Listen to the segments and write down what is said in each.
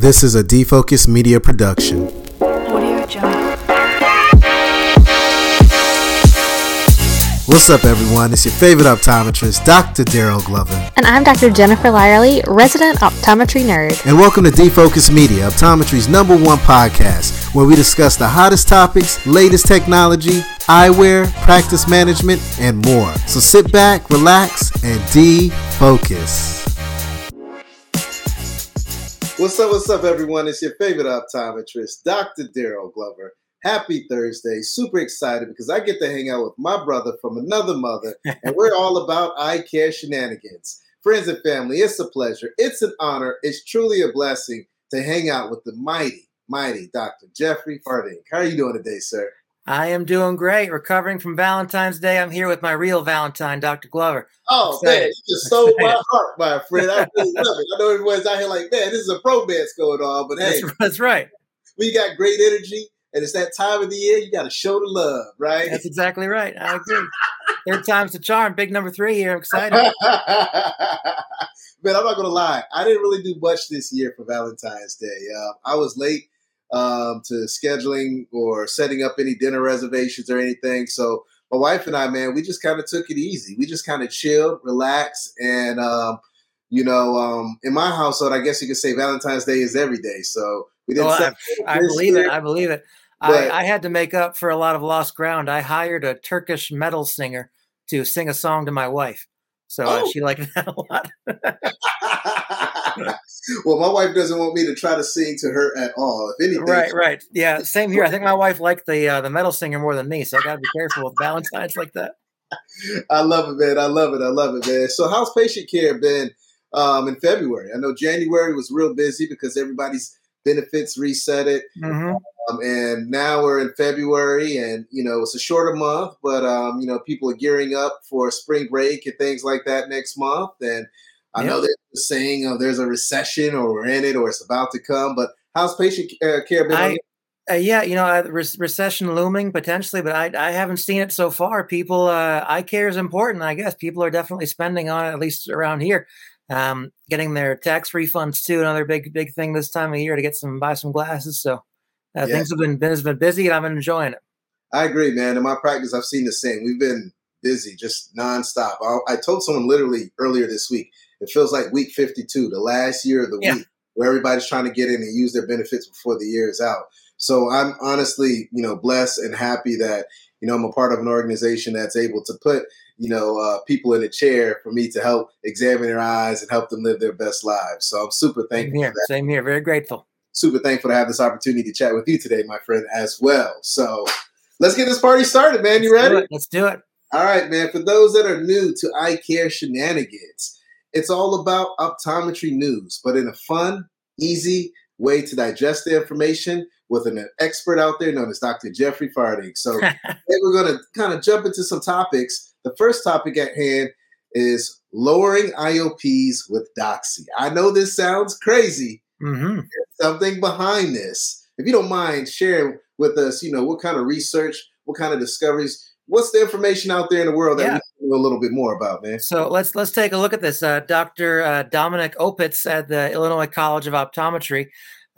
This is a Defocus Media production. What's up, everyone? It's your favorite optometrist, Dr. Darryl Glover. And I'm Dr. Jennifer Lyerly, resident optometry nerd. And welcome to Defocus Media, optometry's number one podcast, where we discuss the hottest topics, latest technology, eyewear, practice management, and more. So sit back, relax, and defocus. What's up, what's up, everyone? It's your favorite optometrist, Dr. Darryl Glover. Happy Thursday. Super excited because I get to hang out with my brother from another mother, and we're all about eye care shenanigans. Friends and family, it's a pleasure. It's an honor. It's truly a blessing to hang out with the mighty, mighty Dr. Jeffrey Fardink. How are you doing today, sir? I am doing great. Recovering from Valentine's Day. I'm here with my real Valentine, Dr. Glover. Oh Excited. man, you just stole my heart, my friend. I really love it. I know everyone's out here like, man, this is a bromance going on, but hey, That's, that's right. we got great energy, and it's that time of the year you got to show the love, right? That's exactly right. I agree. Third time's the charm. Big number three here. I'm excited. Man, I'm not gonna lie. I didn't really do much this year for Valentine's Day. Uh, I was late um, to scheduling or setting up any dinner reservations or anything. So my wife and I, man, we just kind of took it easy. We just kind of chilled, relaxed, and um, you know, um, in my household, I guess you could say Valentine's Day is every day. So we didn't. Well, I, I this believe it. I believe it. but- I, I had to make up for a lot of lost ground. I hired a Turkish metal singer to sing a song to my wife. So uh, Oh. she liked that a lot. well, my wife doesn't want me to try to sing to her at all. If anything, right, right. Yeah, same here. I think my wife liked the uh, the metal singer more than me, so I got to be careful with Valentine's like that. I love it, man. I love it. I love it, man. So, how's patient care been um, in February? I know January was real busy because everybody's benefits reset it, hmm um, and now we're in February, and you know it's a shorter month, but um, you know people are gearing up for spring break and things like that next month. And I know Yep. there's a saying of there's a recession, or we're in it, or it's about to come. But how's patient uh, care been? I, uh, yeah, you know, uh, re- recession looming potentially, but I, I haven't seen it so far. People, uh, eye care is important. I guess people are definitely spending on it, at least around here. Um, getting their tax refunds too, another big, big thing this time of year to get some, buy some glasses. So uh, Yeah. things have been, been, has been busy and I've been enjoying it. I agree, man. In my practice, I've seen the same. We've been busy, just nonstop. I, I told someone literally earlier this week, it feels like week 52, the last year of the Yeah. week, where everybody's trying to get in and use their benefits before the year is out. So I'm honestly, you know, blessed and happy that, you know, I'm a part of an organization that's able to put, you know, uh, people in a chair for me to help examine their eyes and help them live their best lives. So I'm super Same thankful here. for that Same here. Very grateful. super thankful to have this opportunity to chat with you today, my friend, as well. So let's get this party started, man. You Let's do ready? it. Let's do it. All right, man. For those that are new to eye care shenanigans, it's all about optometry news, but in a fun, easy way to digest the information with an expert out there known as Dr. Jeffrey Farding. So today we're going to kind of jump into some topics. The first topic at hand is lowering IOPs with Doxy. I know this sounds crazy, hmm something behind this. If you don't mind sharing with us, you know, what kind of research, what kind of discoveries, what's the information out there in the world that Yeah. We can know a little bit more about, man? So let's let's take a look at this. Uh, Dr. Uh, Dominic Opitz at the Illinois College of Optometry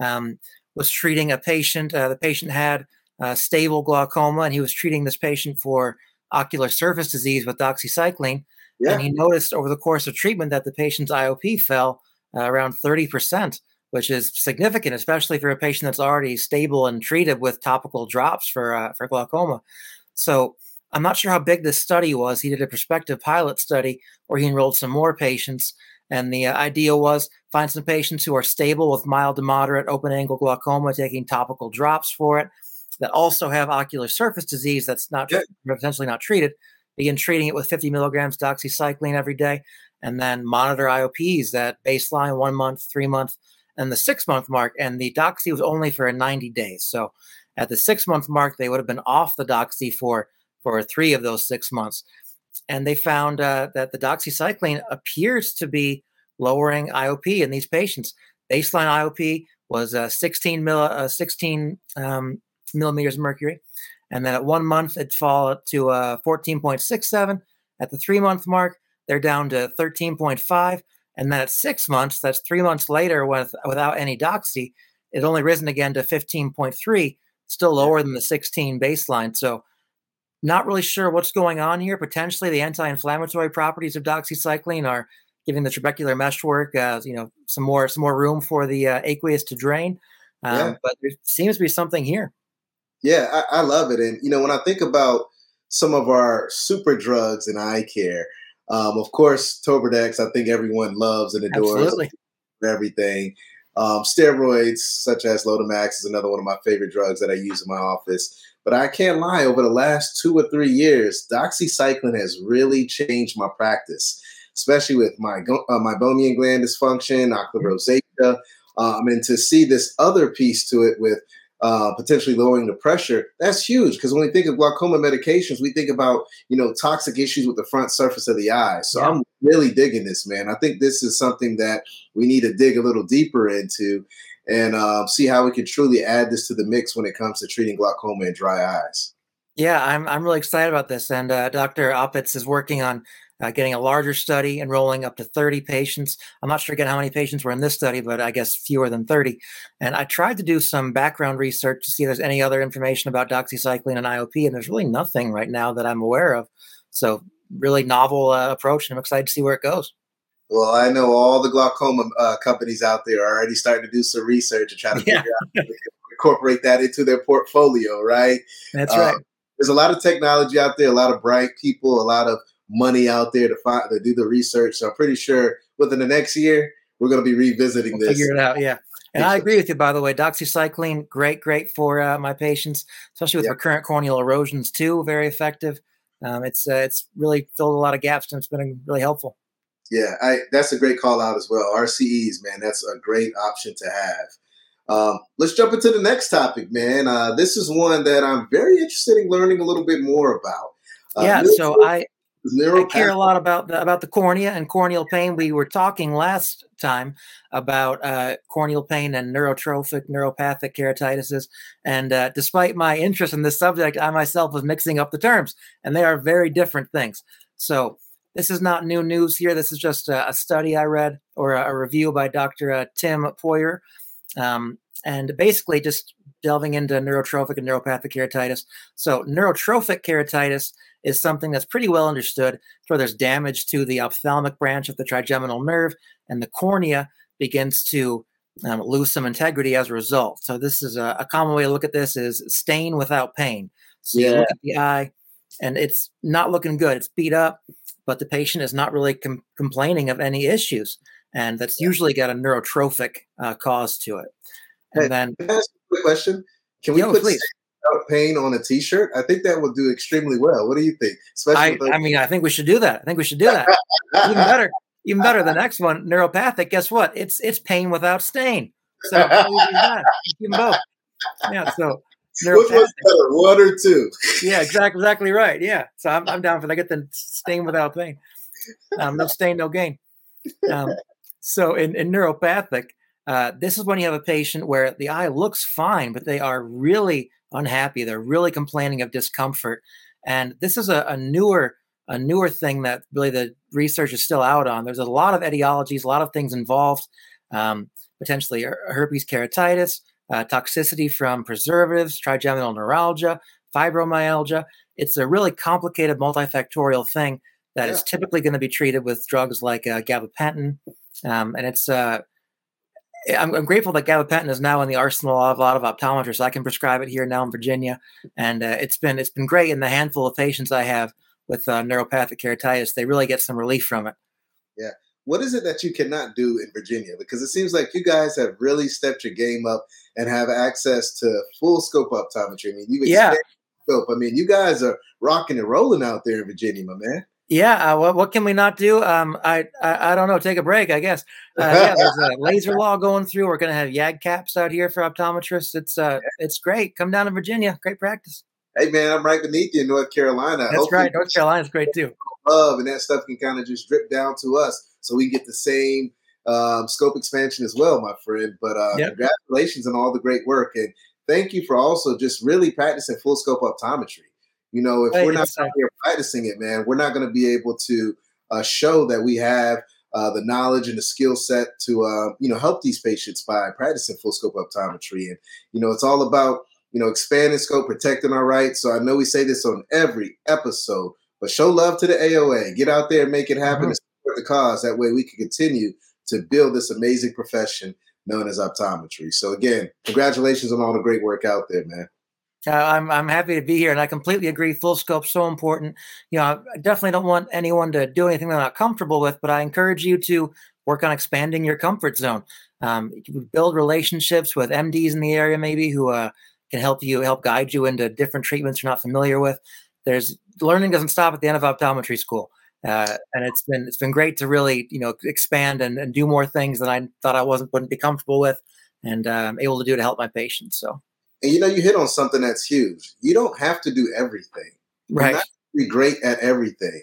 um, was treating a patient. Uh, the patient had uh, stable glaucoma, and he was treating this patient for ocular surface disease with doxycycline. Yeah. And he noticed over the course of treatment that the patient's IOP fell uh, around 30%, which is significant, especially for a patient that's already stable and treated with topical drops for, uh, for glaucoma. So I'm not sure how big this study was. He did a prospective pilot study where he enrolled some more patients. And the uh, idea was find some patients who are stable with mild to moderate open angle glaucoma, taking topical drops for it, that also have ocular surface disease that's not Yeah. potentially not treated. Begin treating it with 50 milligrams doxycycline every day, and then monitor IOPs that baseline one month, three month, and the six month mark. And the doxy was only for 90 days. So at the six month mark, they would have been off the doxy for for three of those six months. And they found uh, that the doxycycline appears to be lowering IOP in these patients. Baseline IOP was uh, 16, mil, uh, 16 um, millimeters of mercury. And then at one month, it'd fall to uh, 14.67. At the three month mark, they're down to 13.5. And then at six months, that's three months later with, without any doxy, it only risen again to 15.3, still lower than the 16 baseline. So not really sure what's going on here. Potentially, the anti-inflammatory properties of doxycycline are giving the trabecular meshwork, uh, you know, some more some more room for the uh, aqueous to drain. Um, yeah. But there seems to be something here. Yeah, I, I, love it. And you know, when I think about some of our super drugs in eye care, um, of course, Tobradex, I think everyone loves and adores Absolutely. everything. Um, steroids such as Lotemax is another one of my favorite drugs that I use in my office. But I can't lie, over the last two or three years, doxycycline has really changed my practice, especially with my uh, my meibomian gland dysfunction, ocular rosacea, um, and to see this other piece to it with uh, potentially lowering the pressure, that's huge. Because when we think of glaucoma medications, we think about you know toxic issues with the front surface of the eye. So yeah. I'm really digging this, man. I think this is something that we need to dig a little deeper into and uh, see how we can truly add this to the mix when it comes to treating glaucoma and dry eyes. Yeah, I'm I'm really excited about this, and uh, Dr. Opitz is working on uh, getting a larger study, enrolling up to 30 patients. I'm not sure again how many patients were in this study, but I guess fewer than 30. And I tried to do some background research to see if there's any other information about doxycycline and IOP, and there's really nothing right now that I'm aware of. So, really novel uh, approach, and I'm excited to see where it goes. Well, I know all the glaucoma uh, companies out there are already starting to do some research and try to yeah. figure out how to incorporate that into their portfolio, right? That's right. Um, there's a lot of technology out there, a lot of bright people, a lot of money out there to find to do the research. So I'm pretty sure within the next year we're going to be revisiting we'll this. Figure it out, yeah. And I agree with you, by the way. Doxycycline, great, great for uh, my patients, especially with yep. recurrent corneal erosions too. Very effective. Um, it's uh, it's really filled a lot of gaps and it's been really helpful. Yeah, I, that's a great call out as well. RCEs, man, that's a great option to have. Um, let's jump into the next topic, man. Uh, this is one that I'm very interested in learning a little bit more about. Uh, yeah, so I I care a lot about the, about the cornea and corneal pain. We were talking last time about uh, corneal pain and neurotrophic neuropathic keratitis, and uh, despite my interest in this subject, I myself was mixing up the terms, and they are very different things. So this is not new news here. This is just a, a study I read or a, a review by Dr. Uh, Tim Poyer, um, and basically just delving into neurotrophic and neuropathic keratitis. So neurotrophic keratitis is something that's pretty well understood. So there's damage to the ophthalmic branch of the trigeminal nerve, and the cornea begins to um, lose some integrity as a result. So this is a, a, common way to look at this is stain without pain. So yeah. you look at the eye, and it's not looking good. It's beat up, but the patient is not really com- complaining of any issues, and that's usually got a neurotrophic uh, cause to it. And hey, then, can I ask a quick question? Can we Yo, put please. pain on a t-shirt? I think that would do extremely well. What do you think? Especially I, I mean i think we should do that. I think we should do that. Even better even better the next one neuropathic guess what? It's it's pain without stain. So even both. Yeah so Which was better, one or two? yeah, exactly, exactly right. Yeah, so I'm, I'm down for that. I get the stain without pain. Um, no stain, no gain. Um, so in, in neuropathic, uh, this is when you have a patient where the eye looks fine, but they are really unhappy. They're really complaining of discomfort. And this is a, a newer a newer thing that really the research is still out on. There's a lot of etiologies, a lot of things involved, um, potentially herpes keratitis, uh, toxicity from preservatives, trigeminal neuralgia, fibromyalgia. It's a really complicated multifactorial thing that yeah. is typically going to be treated with drugs like uh, gabapentin. Um, and it's uh, I'm, I'm, grateful that gabapentin is now in the arsenal of a lot of optometrists. I can prescribe it here now in Virginia, and uh, it's been it's been great. In the handful of patients I have with uh, neuropathic keratitis, they really get some relief from it. Yeah. What is it that you cannot do in Virginia? Because it seems like you guys have really stepped your game up and have access to full scope optometry. I mean, you yeah. scope. I mean, you guys are rocking and rolling out there in Virginia, my man. Yeah, uh, what, what can we not do? Um, I, I, I don't know. Take a break, I guess. Uh, yeah, there's a laser law going through. We're going to have YAG caps out here for optometrists. It's uh, it's great. Come down to Virginia. Great practice. Hey man, I'm right beneath you in North Carolina. That's Hopefully, right. North Carolina's great too. Love and that stuff can kind of just drip down to us, so we get the same um, scope expansion as well, my friend. But uh, yep. congratulations on all the great work, and thank you for also just really practicing full scope optometry. You know, if we're not out here practicing it, man, we're not going to be able to uh, show that we have uh, the knowledge and the skill set to uh, you know help these patients by practicing full scope optometry. And you know, it's all about you know expanding scope, protecting our rights. So I know we say this on every episode, but show love to the AOA. Get out there and make it happen Mhm. Support the cause. That way we can continue to build this amazing profession known as optometry. So again, congratulations on all the great work out there, man. Uh, I'm I'm happy to be here, and I completely agree. Full scope so important. You know, I definitely don't want anyone to do anything they're not comfortable with, but I encourage you to work on expanding your comfort zone. Um, build relationships with MDs in the area, maybe who uh, can help you help guide you into different treatments you're not familiar with. There's learning doesn't stop at the end of optometry school, uh, and it's been it's been great to really you know expand and, and do more things that I thought I wasn't wouldn't be comfortable with, and uh, I'm able to do to help my patients. So And you know, you hit on something that's huge. You don't have to do everything. You're right. not be great at everything.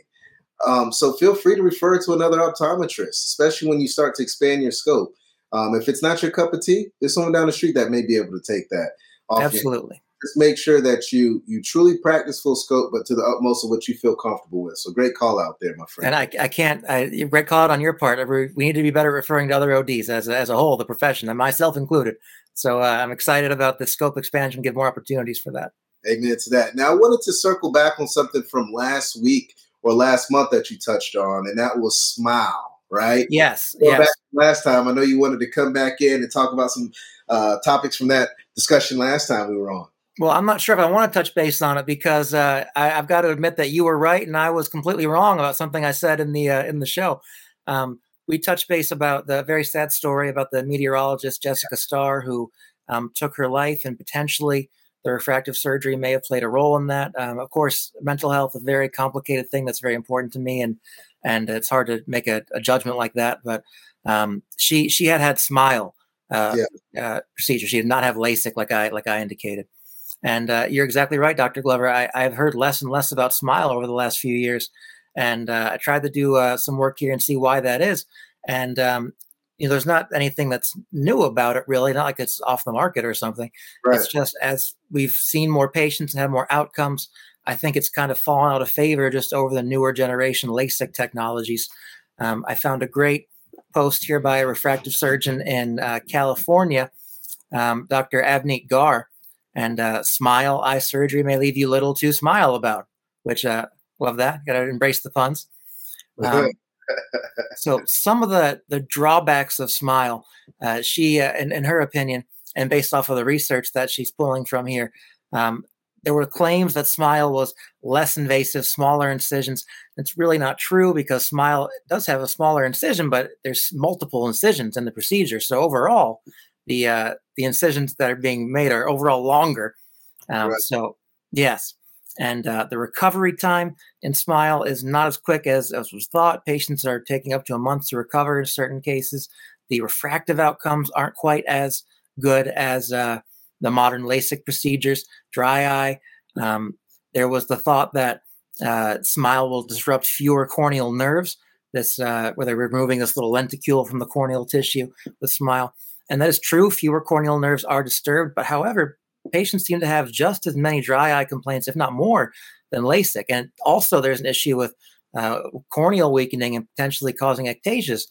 Um, so feel free to refer to another optometrist, especially when you start to expand your scope. Um, if it's not your cup of tea, there's someone down the street that may be able to take that Absolutely. Just make sure that you you truly practice full scope, but to the utmost of what you feel comfortable with. So great call out there, my friend. And I, I can't, I, red call out on your part. We need to be better at referring to other ODs as, a- as a whole, the profession, and myself included. So uh, I'm excited about the scope expansion, give more opportunities for that. Amen to that. Now, I wanted to circle back on something from last week or last month that you touched on, and that was smile, right? Yes, yes. back last time. I know you wanted to come back in and talk about some uh, topics from that discussion last time we were on. Well, I'm not sure if I want to touch base on it because uh, I, I've got to admit that you were right and I was completely wrong about something I said in the uh, in the show. Um, we touched base about the very sad story about the meteorologist Jessica Starr who um, took her life and potentially the refractive surgery may have played a role in that. Um, of course, mental health is a very complicated thing that's very important to me, and and it's hard to make a, a judgment like that. But um, she she had had smile uh, uh, procedure. She did not have LASIK like I like I indicated. And uh, you're exactly right, Dr. Glover. I, I've heard less and less about Smile over the last few years, and uh, I tried to do uh, some work here and see why that is. And um, you know, there's not anything that's new about it, really. Not like it's off the market or something. Right. It's just as we've seen more patients and had more outcomes, I think it's kind of fallen out of favor just over the newer generation LASIK technologies. Um, I found a great post here by a refractive surgeon in uh, California, um, Dr. Avneet Gar, and uh, smile eye surgery may leave you little to smile about, which uh, love that. Got to embrace the puns. Um, so some of the the drawbacks of smile, uh, she, uh, in, in her opinion, and based off of the research that she's pulling from here, um, there were claims that smile was less invasive, smaller incisions. It's really not true because smile does have a smaller incision, but there's multiple incisions in the procedure. So overall, the uh, the incisions that are being made are overall longer. Um, Right. So yes, and uh, the recovery time in Smile is not as quick as, as was thought. Patients are taking up to a month to recover in certain cases. The refractive outcomes aren't quite as good as uh, the modern LASIK procedures. Dry eye. Um, there was the thought that uh, Smile will disrupt fewer corneal nerves. This uh, where they're removing this little lenticule from the corneal tissue with Smile, and that is true. Fewer corneal nerves are disturbed, but however, patients seem to have just as many dry eye complaints, if not more, than LASIK. And also, there's an issue with uh, corneal weakening and potentially causing ectasias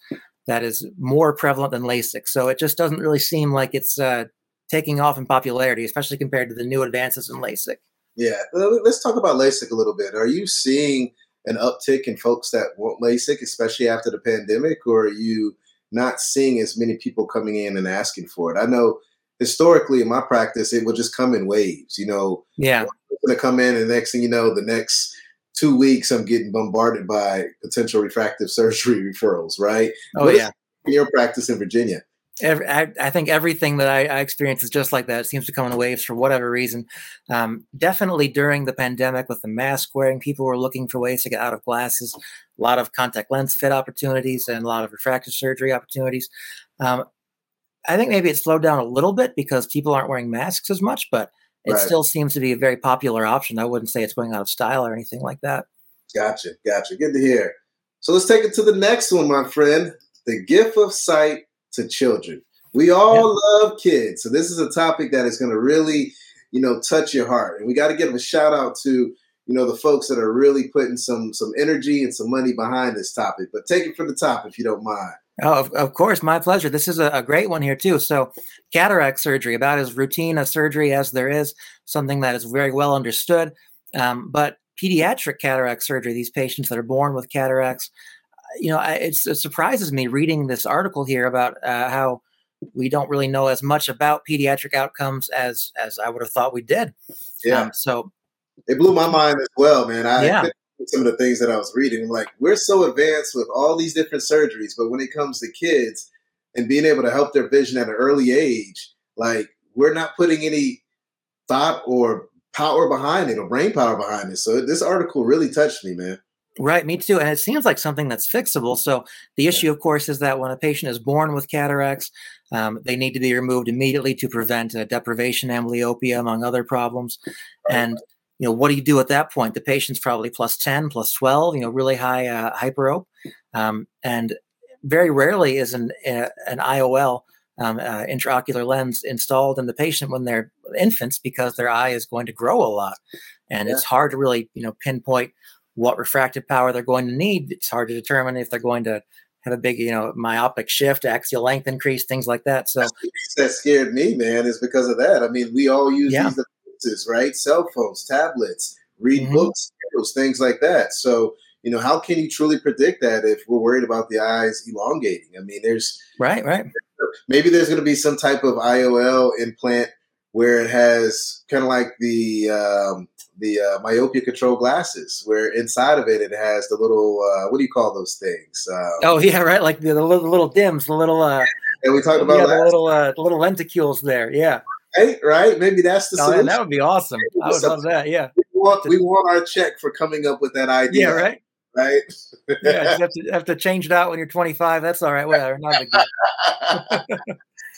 that is more prevalent than LASIK. So it just doesn't really seem like it's uh, taking off in popularity, especially compared to the new advances in LASIK. Yeah, let's talk about LASIK a little bit. Are you seeing an uptick in folks that want LASIK, especially after the pandemic, or are you not seeing as many people coming in and asking for it? I know historically in my practice, it would just come in waves. You know, Yeah, I'm going to come in, and next thing you know, the next two weeks, I'm getting bombarded by potential refractive surgery referrals. Right? oh What yeah. Your practice in Virginia. Every, I, I think everything that I, I experience is just like that. It seems to come in waves for whatever reason. Um, definitely during the pandemic with the mask wearing, people were looking for ways to get out of glasses. A lot of contact lens fit opportunities and a lot of refractive surgery opportunities. Um, I think maybe it slowed down a little bit because people aren't wearing masks as much, but it Right. still seems to be a very popular option. I wouldn't say it's going out of style or anything like that. Gotcha, gotcha. Good to hear. So let's take it to the next one, my friend. The gift of sight to children. We all love kids, so this is a topic that is going to really, you know, touch your heart. And we got to give a shout out to, you know the folks that are really putting some some energy and some money behind this topic. But take it from the top if you don't mind. Oh, of, of course, my pleasure. This is a, a, great one here too. So, cataract surgery, about as routine a surgery as there is, something that is very well understood. Um, but pediatric cataract surgery, these patients that are born with cataracts, you know, it surprises me reading this article here about uh, how we don't really know as much about pediatric outcomes as as I would have thought we did. Yeah. Um, so it blew my mind as well, man. I yeah. some of the things that I was reading. I'm like, we're so advanced with all these different surgeries, but when it comes to kids and being able to help their vision at an early age, like we're not putting any thought or power behind it or brain power behind it. So this article really touched me, man. Right, me too. And it seems like something that's fixable. So the issue, of course, is that when a patient is born with cataracts, um, they need to be removed immediately to prevent uh, deprivation, amblyopia, among other problems. And you know, what do you do at that point? The patient's probably plus 10, plus 12, you know, really high uh, hyperope. Um, and very rarely is an, uh, an IOL, um, uh, intraocular lens, installed in the patient when they're infants because their eye is going to grow a lot. And yeah. it's hard to really, you know, pinpoint what refractive power they're going to need. It's hard to determine if they're going to have a big, you know, myopic shift, axial length increase, things like that. So that scared me, man, is because of that. I mean, we all use yeah. these devices, right? Cell phones, tablets, read mm-hmm. books, those things like that. So, you know, how can you truly predict that if we're worried about the eyes elongating? I mean, there's right, right. Maybe there's going to be some type of IOL implant where it has kind of like the um, the uh, myopia control glasses, where inside of it it has the little uh, what do you call those things? Um, oh yeah, right, like the, the, little, little dims, the little uh, and we talked about yeah, the little uh, little lenticules there. Yeah, right, right. Maybe that's the oh, that would be awesome. I would love that. Yeah, we want, we want our check for coming up with that idea. Yeah, right. Right. yeah, you have to have to change it out when you're 25. That's all right. Whatever. Not big deal.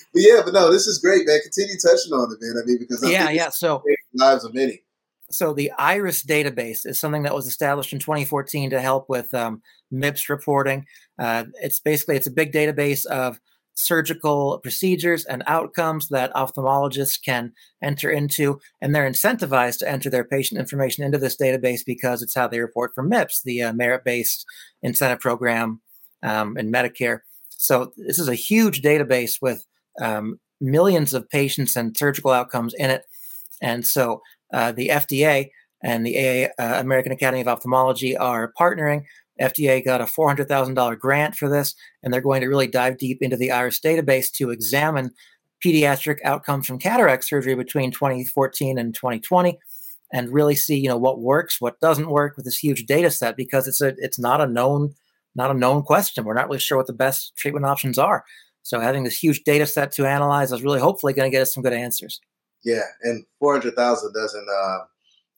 yeah, but no, this is great, man. Continue touching on it, man. I mean, because I yeah, yeah. So lives of many so the iris database is something that was established in 2014 to help with um, mips reporting. Uh, it's basically it's a big database of surgical procedures and outcomes that ophthalmologists can enter into and they're incentivized to enter their patient information into this database because it's how they report for mips the uh, merit-based incentive program um, in medicare. So this is a huge database with um, millions of patients and surgical outcomes in it. And so uh, the FDA and the AA, uh, American Academy of Ophthalmology are partnering. FDA got a $400,000 grant for this, and they're going to really dive deep into the IRIS database to examine pediatric outcomes from cataract surgery between 2014 and 2020 and really see you know what works what doesn't work with this huge data set because it's a it's not a known not a known question. We're not really sure what the best treatment options are. So having this huge data set to analyze is really hopefully going to get us some good answers yeah, and four hundred thousand doesn't uh,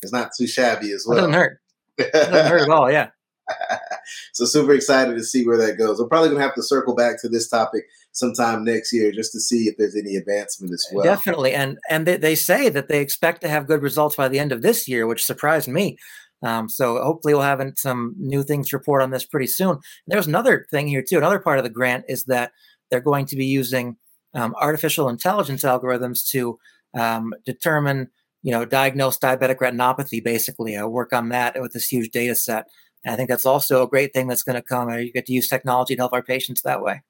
it's not too shabby as well. It doesn't hurt. It doesn't hurt at all. Yeah. so super excited to see where that goes. We're probably gonna have to circle back to this topic sometime next year just to see if there's any advancement as well. Definitely, and and they, they say that they expect to have good results by the end of this year, which surprised me. Um, so hopefully we'll have some new things to report on this pretty soon. There's another thing here too. Another part of the grant is that they're going to be using um, artificial intelligence algorithms to um, determine, you know, diagnose diabetic retinopathy, basically, I work on that with this huge data set. And I think that's also a great thing that's going to come. Uh, you get to use technology to help our patients that way.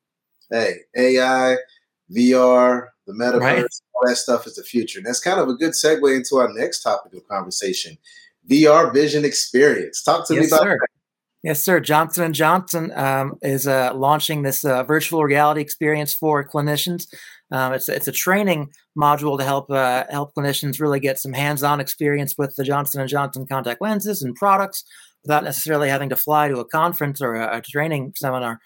Hey, AI, VR, the metaverse, right. all that stuff is the future. And that's kind of a good segue into our next topic of conversation VR vision experience. Talk to yes, me about sir. that. Yes, sir. Johnson and Johnson um, is uh, launching this uh, virtual reality experience for clinicians. Um, it's it's a training module to help uh, help clinicians really get some hands-on experience with the Johnson and Johnson contact lenses and products without necessarily having to fly to a conference or a, a training seminar.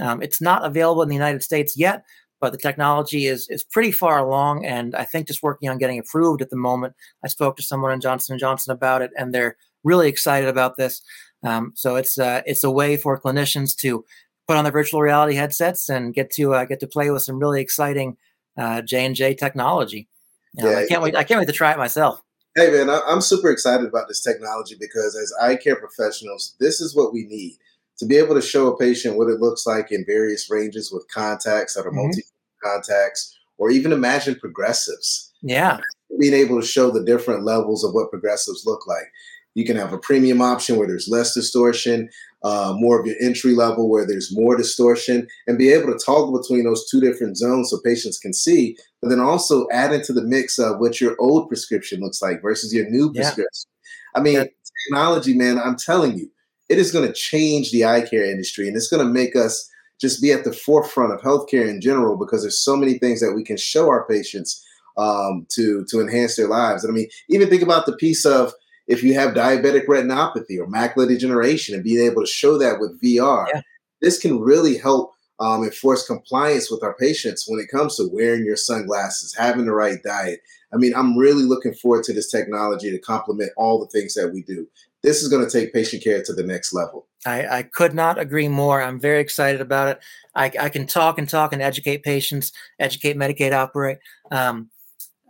Um, it's not available in the United States yet, but the technology is is pretty far along, and I think just working on getting approved at the moment. I spoke to someone in Johnson and Johnson about it, and they're really excited about this. Um, so it's uh, it's a way for clinicians to put on their virtual reality headsets and get to uh, get to play with some really exciting uh, J and J technology. You know, yeah, I can't wait. I can't wait to try it myself. Hey man, I'm super excited about this technology because as eye care professionals, this is what we need to be able to show a patient what it looks like in various ranges with contacts that are mm-hmm. multi contacts, or even imagine progressives. Yeah, being able to show the different levels of what progressives look like You can have a premium option where there's less distortion, uh, more of your entry level where there's more distortion, and be able to toggle between those two different zones so patients can see. But then also add into the mix of what your old prescription looks like versus your new Yeah. prescription. I mean, Yeah. technology, man, I'm telling you, it is going to change the eye care industry and it's going to make us just be at the forefront of healthcare in general because there's so many things that we can show our patients um, to to enhance their lives. And I mean, even think about the piece of if you have diabetic retinopathy or macular degeneration and being able to show that with VR, Yeah. this can really help um, enforce compliance with our patients when it comes to wearing your sunglasses, having the right diet. I mean, I'm really looking forward to this technology to complement all the things that we do. This is going to take patient care to the next level. I, I could not agree more. I'm very excited about it. I, I can talk and talk and educate patients, educate, Medicaid operate. Um,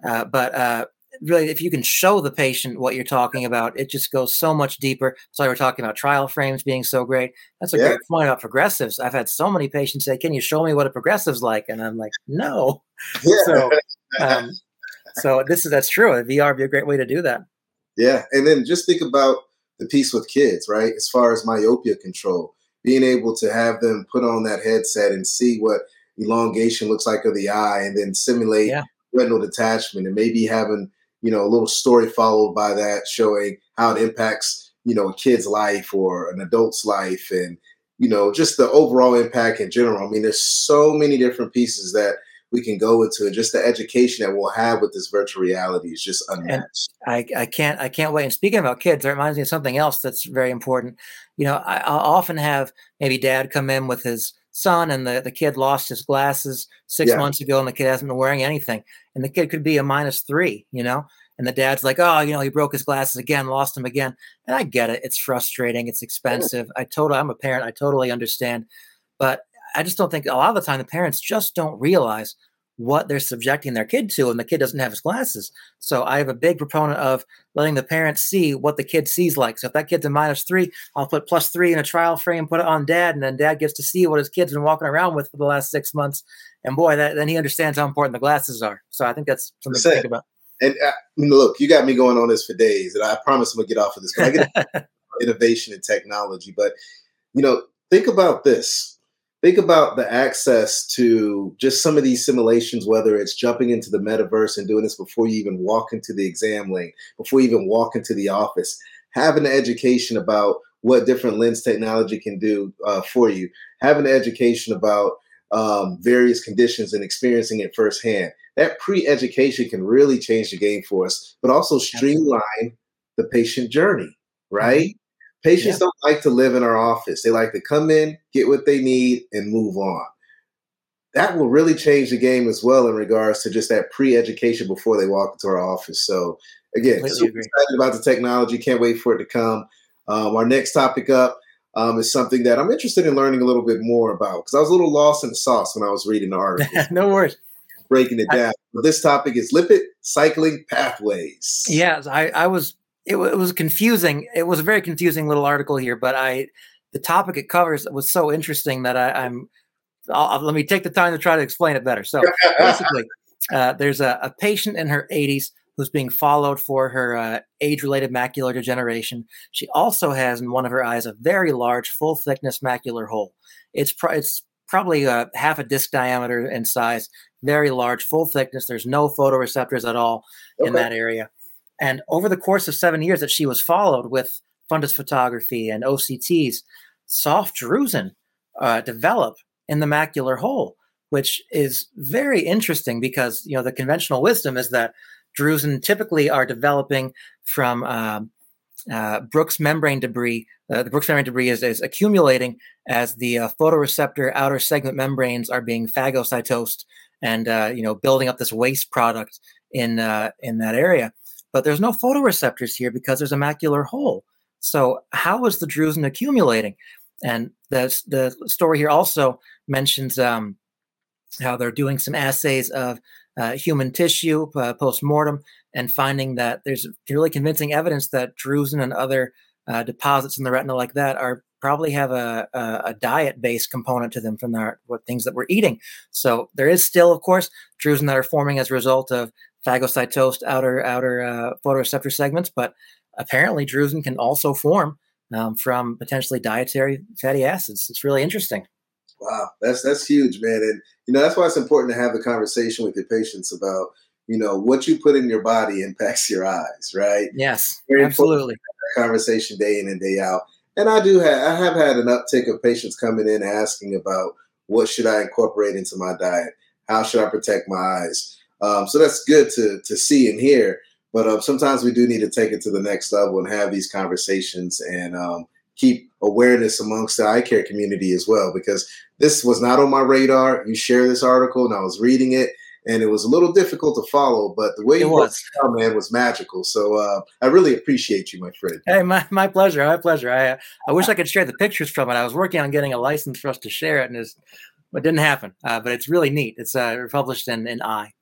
uh, but uh, really, if you can show the patient what you're talking about, it just goes so much deeper. So we're talking about trial frames being so great. That's a Yeah. great point about progressives. I've had so many patients say, "Can you show me what a progressive's like?" And I'm like, "No." So, um, so this is that's true. VR would be a great way to do that. Yeah, and then just think about the piece with kids, right? As far as myopia control, being able to have them put on that headset and see what elongation looks like of the eye, and then simulate Yeah. retinal detachment, and maybe having you know a little story followed by that showing how it impacts you know a kid's life or an adult's life, and you know just the overall impact in general. I mean, there's so many different pieces that we can go into, and just the education that we'll have with this virtual reality is just unmatched. I, I can't I can't wait. And speaking about kids, that reminds me of something else that's very important. You know, I, I'll often have maybe dad come in with his son, and the, the kid lost his glasses six Yeah. months ago, and the kid hasn't been wearing anything, and the kid could be a minus three. You know, and the dad's like, oh, you know, he broke his glasses again, lost them again, and I get it. It's frustrating. It's expensive. I totally. I'm a parent. I totally understand, but I just don't think a lot of the time the parents just don't realize what they're subjecting their kid to, and the kid doesn't have his glasses. So I have a big proponent of letting the parents see what the kid sees like. So if that kid's a minus three, I'll put plus three in a trial frame, put it on dad, and then dad gets to see what his kid's been walking around with for the last six months. And boy, that, then he understands how important the glasses are. So I think that's something to That's think it. about. And uh, I look, you got me going on this for days, and I promise I'm gonna get off of this. But I get innovation and technology. But you know, think about this. Think about the access to just some of these simulations, whether it's jumping into the metaverse and doing this before you even walk into the exam lane, before you even walk into the office, having the education about what different lens technology can do uh, for you, having the education about um, various conditions and experiencing it firsthand. That pre-education can really change the game for us, but also streamline the patient journey, right? Patients Yeah. don't like to live in our office. They like to come in, get what they need, and move on. That will really change the game as well in regards to just that pre-education before they walk into our office. So again, super agree. excited about the technology. Can't wait for it to come. Um, our next topic up um, is something that I'm interested in learning a little bit more about because I was a little lost in the sauce when I was reading the article, no worries. breaking it I- down. But this topic is lipid cycling pathways. Yes, I, I was. It, wa- it was confusing. It was a very confusing little article here, but I, the topic it covers was so interesting that I, I'm. I'll, I'll- let me take the time to try to explain it better. So basically, uh, there's a, a patient in her 80s who's being followed for her uh, age-related macular degeneration. She also has in one of her eyes a very large, full-thickness macular hole. It's pro- it's probably uh, half a disc diameter in size, very large, full thickness. There's no photoreceptors at all in that area. And over the course of seven years that she was followed with fundus photography and OCTs, soft drusen uh, develop in the macular hole, which is very interesting because you know the conventional wisdom is that drusen typically are developing from um, uh, Bruch's membrane debris. Uh, the Bruch's membrane debris is, is accumulating as the uh, photoreceptor outer segment membranes are being phagocytosed and uh, you know building up this waste product in uh, in that area. But there's no photoreceptors here because there's a macular hole. So how is the drusen accumulating? And the the story here also mentions um, how they're doing some assays of uh, human tissue uh, post mortem and finding that there's really convincing evidence that drusen and other uh, deposits in the retina like that are probably have a, a, a diet based component to them from our, what things that we're eating. So there is still, of course, drusen that are forming as a result of phagocytosed outer outer uh, photoreceptor segments, but apparently drusen can also form um, from potentially dietary fatty acids. It's really interesting. Wow, that's that's huge, man. And you know that's why it's important to have the conversation with your patients about you know what you put in your body impacts your eyes, right? Yes, Very absolutely. Conversation day in and day out. And I do have I have had an uptick of patients coming in asking about what should I incorporate into my diet? How should I protect my eyes? Um, so that's good to to see and hear. But um, sometimes we do need to take it to the next level and have these conversations and um, keep awareness amongst the eye care community as well. Because this was not on my radar. You share this article, and I was reading it, and it was a little difficult to follow. But the way it you was, down, man, was magical. So uh, I really appreciate you, my friend. Hey, my, my pleasure. My pleasure. I I wish I could share the pictures from it. I was working on getting a license for us to share it, and it's, it didn't happen. Uh, but it's really neat. It's uh, published in in Eye.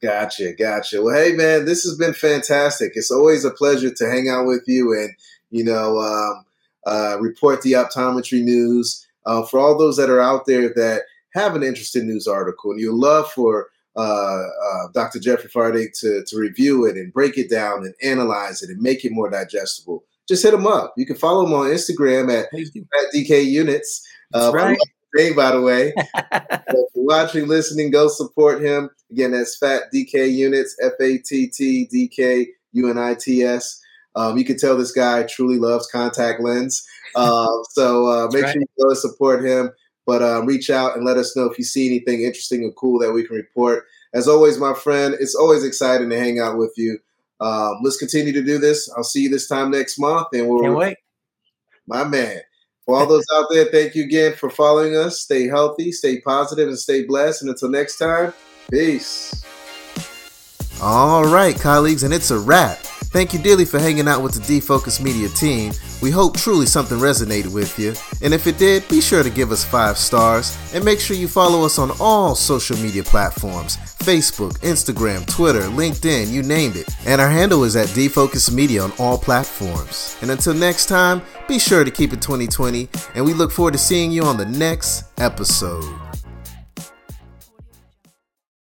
Gotcha, gotcha. Well, hey, man, this has been fantastic. It's always a pleasure to hang out with you and you know um, uh, report the optometry news. Uh, for all those that are out there that have an interesting news article and you love for uh, uh Dr. Jeffrey Fardig to, to review it and break it down and analyze it and make it more digestible, just hit him up. You can follow him on Instagram at, at DK Units. Uh, right name, by the way. so watching, listening, go support him. Again, that's Fat DK Units, F A T T D K U N I T S. Um, you can tell this guy truly loves contact lens. Uh, so uh, make right. sure you go support him. But um, reach out and let us know if you see anything interesting and cool that we can report. As always, my friend, it's always exciting to hang out with you. Um, let's continue to do this. I'll see you this time next month, and we'll Can't wait. My man. For all those out there, thank you again for following us. Stay healthy, stay positive, and stay blessed. And until next time, peace. All right, colleagues, and it's a wrap. Thank you dearly for hanging out with the Defocus Media team. We hope truly something resonated with you. And if it did, be sure to give us five stars and make sure you follow us on all social media platforms Facebook, Instagram, Twitter, LinkedIn, you named it. And our handle is at Defocus Media on all platforms. And until next time, be sure to keep it 2020, and we look forward to seeing you on the next episode.